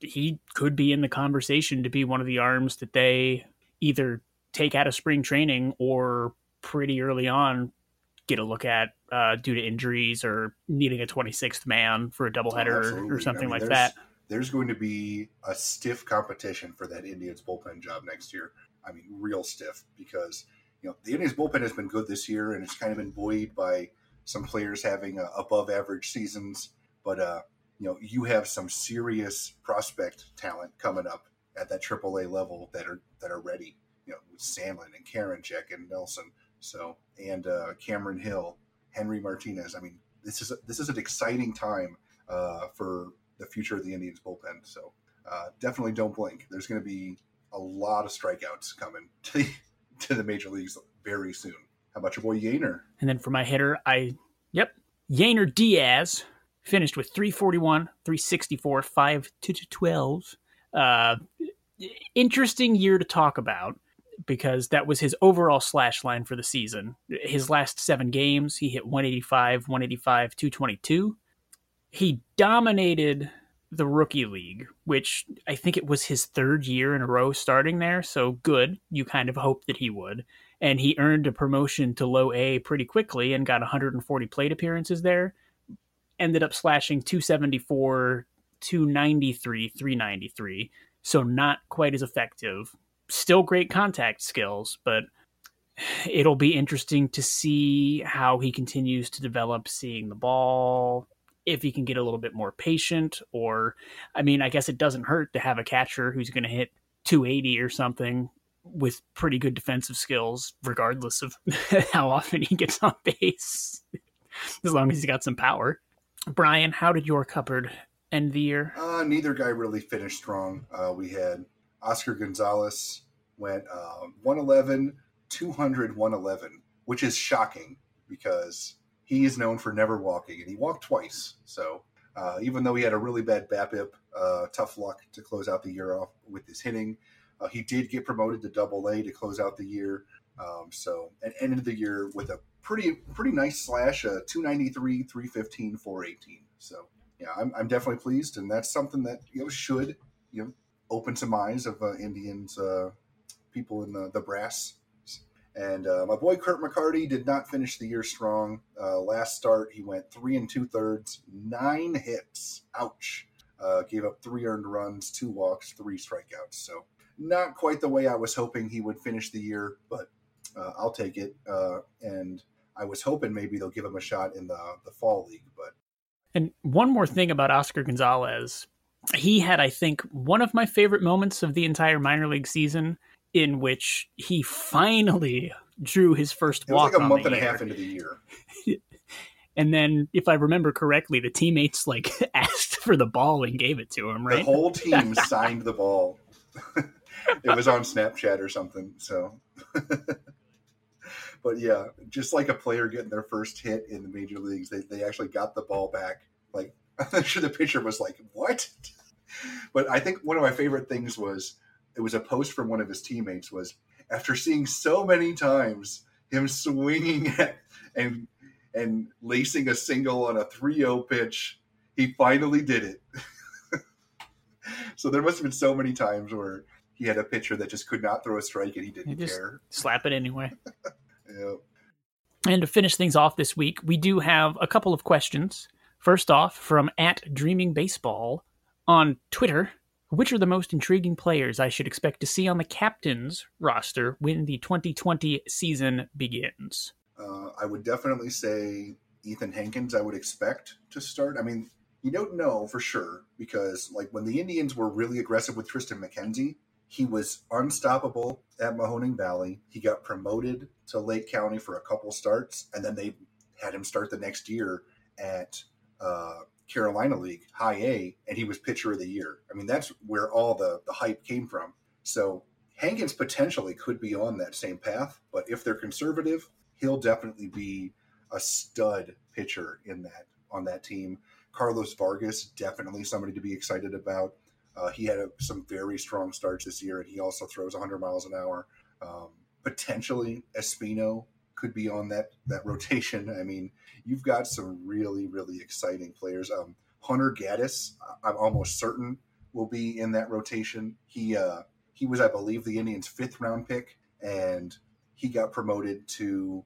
Speaker 1: he could be in the conversation to be one of the arms that they either take out of spring training or pretty early on get a look at uh, due to injuries or needing a 26th man for a doubleheader oh, or something I mean, like that.
Speaker 2: there's going to be a stiff competition for that Indians bullpen job next year. I mean, real stiff because you know the Indians bullpen has been good this year, and it's kind of been buoyed by some players having uh, above average seasons. But uh, you know, you have some serious prospect talent coming up at that AAA level that are that are ready. You know, with Sandlin and Karinchak and Nelson, so and uh, Cameron Hill, Henry Martinez. I mean, this is a, this is an exciting time uh, for the future of the Indians bullpen. So uh, definitely don't blink. There's going to be a lot of strikeouts coming to the, to the major leagues very soon. How about your boy Yainer?
Speaker 1: And then for my hitter, I yep, Yainer Diaz finished with 341, 364, 5 to 12. Uh, interesting year to talk about because that was his overall slash line for the season. His last seven games, he hit 185, 185, 222. He dominated the rookie league, which I think it was his third year in a row starting there. So good. You kind of hoped that he would. And he earned a promotion to low A pretty quickly and got 140 plate appearances there. Ended up slashing 274, 293, 393. So not quite as effective. Still great contact skills, but it'll be interesting to see how he continues to develop seeing the ball, if he can get a little bit more patient or I mean, I guess it doesn't hurt to have a catcher who's going to hit 280 or something with pretty good defensive skills regardless of how often he gets on base as long as he's got some power. Brian, how did your cupboard end the year?
Speaker 2: Uh, neither guy really finished strong. Uh, we had Oscar Gonzalez went uh, 111, 200, 111, which is shocking because he is known for never walking, and he walked twice. So uh, even though he had a really bad BABIP, uh, tough luck to close out the year off with his hitting. Uh, he did get promoted to Double A to close out the year. Um, so and ended the year with a pretty pretty nice slash, uh, 293, 315, 418. So yeah, I'm, I'm definitely pleased, and that's something that you know should you know open some eyes of uh, Indians uh, people in the, the brass and uh, my boy Kurt McCarty did not finish the year strong. Uh, last start, he went three and two thirds, nine hits. Ouch. Uh, gave up three earned runs, two walks, three strikeouts. So not quite the way I was hoping he would finish the year, but uh, I'll take it. And I was hoping maybe they'll give him a shot in the the fall league. But
Speaker 1: and one more thing about Oscar Gonzalez, he had I think one of my favorite moments of the entire minor league season in which he finally drew his first walk.
Speaker 2: It was like a month and a half into the year.
Speaker 1: and then, if I remember correctly, the teammates like asked for the ball and gave it to him. Right,
Speaker 2: the whole team signed the ball. it was on Snapchat or something. So, but yeah, just like a player getting their first hit in the major leagues, they they actually got the ball back. Like I'm sure the pitcher was like, "What?" But I think one of my favorite things was it was a post from one of his teammates was after seeing so many times him swinging at, and and lacing a single on a 3-0 pitch he finally did it so there must have been so many times where he had a pitcher that just could not throw a strike and he didn't he care
Speaker 1: slap it anyway
Speaker 2: yeah
Speaker 1: and to finish things off this week we do have a couple of questions first off from at dreaming baseball on twitter which are the most intriguing players I should expect to see on the captain's roster when the 2020 season begins?
Speaker 2: Uh, I would definitely say Ethan Hankins, I would expect to start. I mean, you don't know for sure because, like, when the Indians were really aggressive with Triston McKenzie, he was unstoppable at Mahoning Valley. He got promoted to Lake County for a couple starts, and then they had him start the next year at uh, Carolina League, High A, and he was pitcher of the year. I mean, that's where all the, the hype came from. So Hankins potentially could be on that same path, but if they're conservative, he'll definitely be a stud pitcher in that on that team. Carlos Vargas, definitely somebody to be excited about. Uh, he had a, some very strong starts this year, and he also throws 100 miles an hour. Um, potentially, Espino could be on that that rotation. I mean, you've got some really really exciting players. Um, Hunter Gaddis, I'm almost certain will be in that rotation. He uh, he was, I believe, the Indians' fifth round pick, and he got promoted to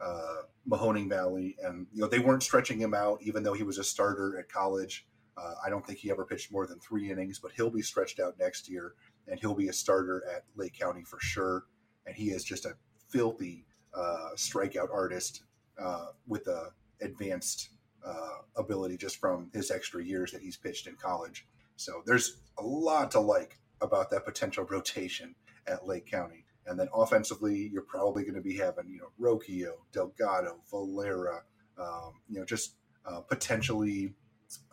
Speaker 2: uh, Mahoning Valley, and you know they weren't stretching him out, even though he was a starter at college. Uh, I don't think he ever pitched more than three innings, but he'll be stretched out next year, and he'll be a starter at Lake County for sure. And he is just a filthy uh, strikeout artist uh, with a advanced uh, ability just from his extra years that he's pitched in college. So there's a lot to like about that potential rotation at Lake County. And then offensively, you're probably going to be having, you know, Rocchio, Delgado, Valera, um, you know, just uh, potentially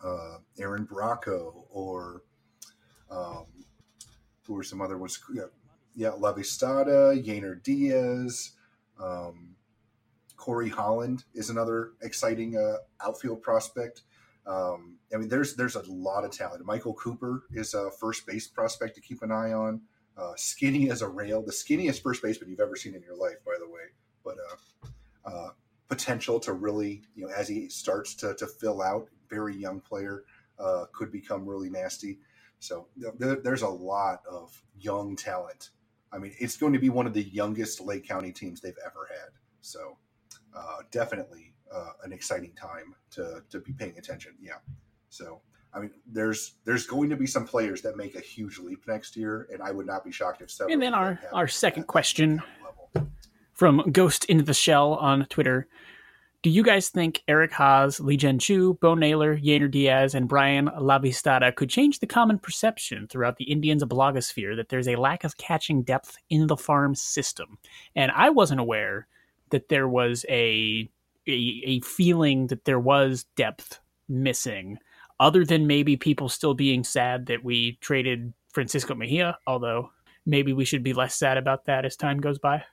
Speaker 2: uh, Aaron Bracho or um, who are some other ones? Yeah, yeah Lavastida, Yainer Diaz, um, Corey Holland is another exciting uh, outfield prospect. Um, I mean, there's there's a lot of talent. Michael Cooper is a first base prospect to keep an eye on. Uh, skinny as a rail, the skinniest first baseman you've ever seen in your life, by the way. But uh, uh, potential to really, you know, as he starts to, to fill out, very young player, uh, could become really nasty. So there, there's a lot of young talent. I mean, it's going to be one of the youngest Lake County teams they've ever had. So uh, definitely uh, an exciting time to, to be paying attention. Yeah. So I mean, there's there's going to be some players that make a huge leap next year, and I would not be shocked if several.
Speaker 1: And then our our second question from Ghost into the Shell on Twitter: Do you guys think Eric Haase, Lee Jen Chu, Bo Naylor, Yainer Diaz, and Bryan Lavastida could change the common perception throughout the Indians blogosphere that there's a lack of catching depth in the farm system? And I wasn't aware that there was a a, a feeling that there was depth missing other than maybe people still being sad that we traded Francisco Mejia, although maybe we should be less sad about that as time goes by.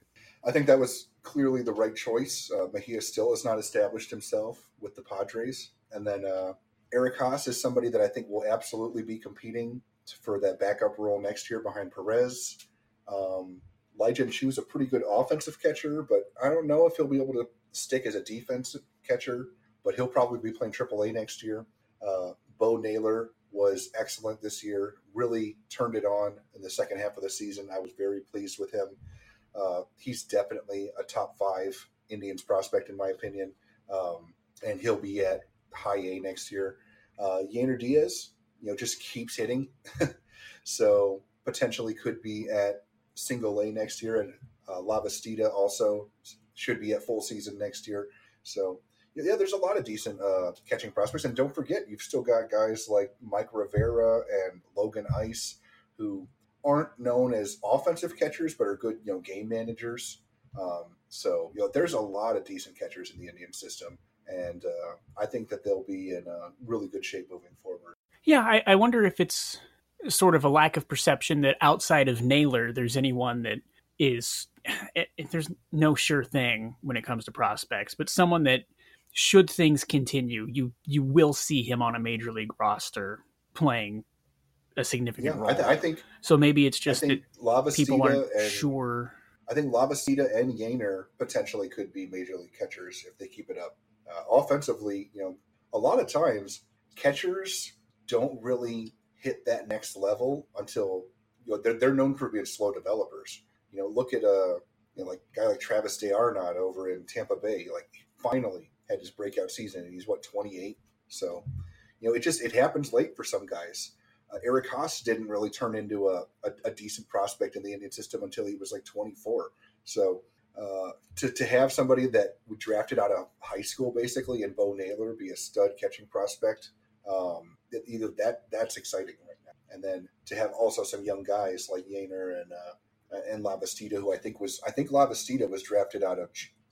Speaker 2: I think that was clearly the right choice. Uh, Mejia still has not established himself with the Padres. And then uh, Eric Haase is somebody that I think will absolutely be competing for that backup role next year behind Perez. Um, Chu is a pretty good offensive catcher, but I don't know if he'll be able to stick as a defensive catcher, but he'll probably be playing AAA next year. Uh, Bo Naylor was excellent this year, really turned it on in the second half of the season. I was very pleased with him. Uh, he's definitely a top five Indians prospect, in my opinion, um, and he'll be at high A next year. Uh, Yainer Diaz, you know, just keeps hitting, so potentially could be at single A next year, and uh, Lavastida also should be at full season next year. So yeah, there's a lot of decent uh, catching prospects, and don't forget, you've still got guys like Mike Rivera and Logan Ice who aren't known as offensive catchers, but are good, you know, game managers. Um, so, you know, there's a lot of decent catchers in the Indian system, and uh, I think that they'll be in a really good shape moving forward.
Speaker 1: Yeah, I, I wonder if it's sort of a lack of perception that outside of Naylor, there's anyone that is. It, it, there's no sure thing when it comes to prospects, but someone that should things continue, you you will see him on a major league roster playing a significant yeah, role.
Speaker 2: I, th- I, think
Speaker 1: so. Maybe it's just that people aren't and, sure.
Speaker 2: I think Lavastida and Yainer potentially could be major league catchers if they keep it up. Uh, offensively, you know, a lot of times catchers don't really hit that next level until you know they're, they're known for being slow developers. You know, look at a uh, you know, like guy like Travis d'Arnaud over in Tampa Bay. Like finally had his breakout season, and he's what 28. So, you know, it just it happens late for some guys. Uh, Eric Haase didn't really turn into a, a, a, decent prospect in the Indian system until he was like 24. So uh, to, to have somebody that we drafted out of high school basically and Bo Naylor be a stud catching prospect, um, either that that's exciting right now. And then to have also some young guys like Yainer and uh, and Lavastida, who I think was I think Lavastida was drafted out of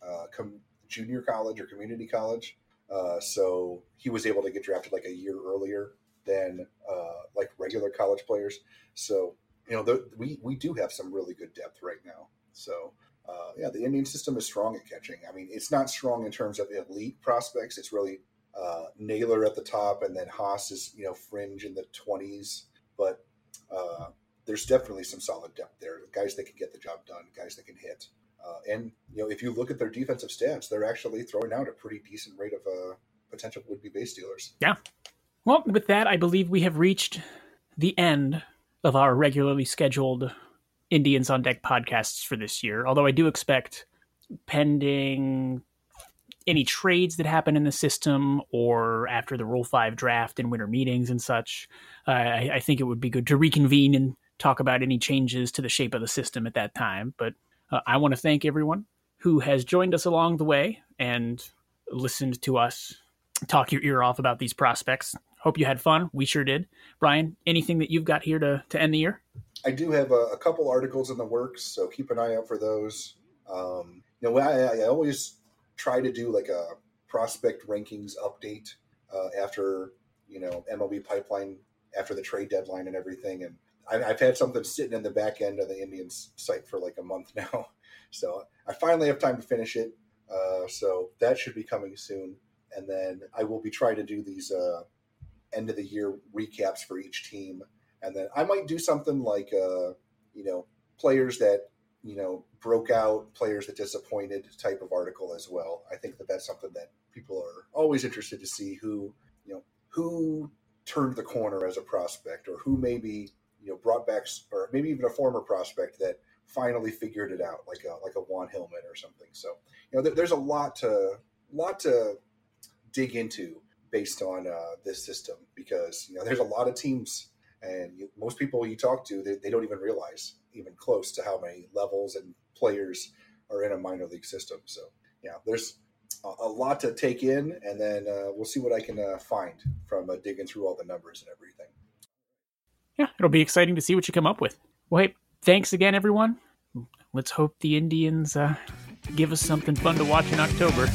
Speaker 2: uh, com- junior college or community college. Uh, so he was able to get drafted like a year earlier than uh, like regular college players. So you know we we do have some really good depth right now. So uh, yeah, the Indian system is strong at catching. I mean, it's not strong in terms of elite prospects. It's really uh, Naylor at the top, and then Haase is you know fringe in the twenties. But uh, there's definitely some solid depth there. Guys that can get the job done, guys that can hit. Uh, and you know, if you look at their defensive stats, they're actually throwing out a pretty decent rate of uh, potential would-be base dealers.
Speaker 1: Yeah. Well, with that, I believe we have reached the end of our regularly scheduled Indians on Deck podcasts for this year. Although I do expect, pending any trades that happen in the system or after the Rule 5 draft and winter meetings and such. Uh, I, I, think it would be good to reconvene and talk about any changes to the shape of the system at that time. But uh, I want to thank everyone who has joined us along the way and listened to us talk your ear off about these prospects. Hope you had fun. We sure did. Brian, anything that you've got here to, to end the year?
Speaker 2: I do have a, a couple articles in the works, so keep an eye out for those. Um, you know, I, I always try to do like a prospect rankings update uh, after you know MLB pipeline after the trade deadline and everything. And I, have had something sitting in the back end of the Indians site for like a month now, so I finally have time to finish it. Uh, so that should be coming soon. And then I will be trying to do these uh, end of the year recaps for each team. And then I might do something like, uh, you know, players that you know, broke out, players that disappointed type of article as well. I think that that's something that people are always interested to see who, you know, who turned the corner as a prospect or who maybe, you know, brought back, or maybe even a former prospect that finally figured it out, like a, like a Juan Hillman or something. So, you know, there's a lot to, lot to dig into based on uh, this system because, you know, there's a lot of teams and you, most people you talk to, they, they don't even realize even close to how many levels and players are in a minor league system. So yeah, there's a, a lot to take in, and then uh, we'll see what I can uh, find from uh, digging through all the numbers and everything.
Speaker 1: Yeah, it'll be exciting to see what you come up with. Well, hey, thanks again, everyone. Let's hope the Indians uh, give us something fun to watch in October.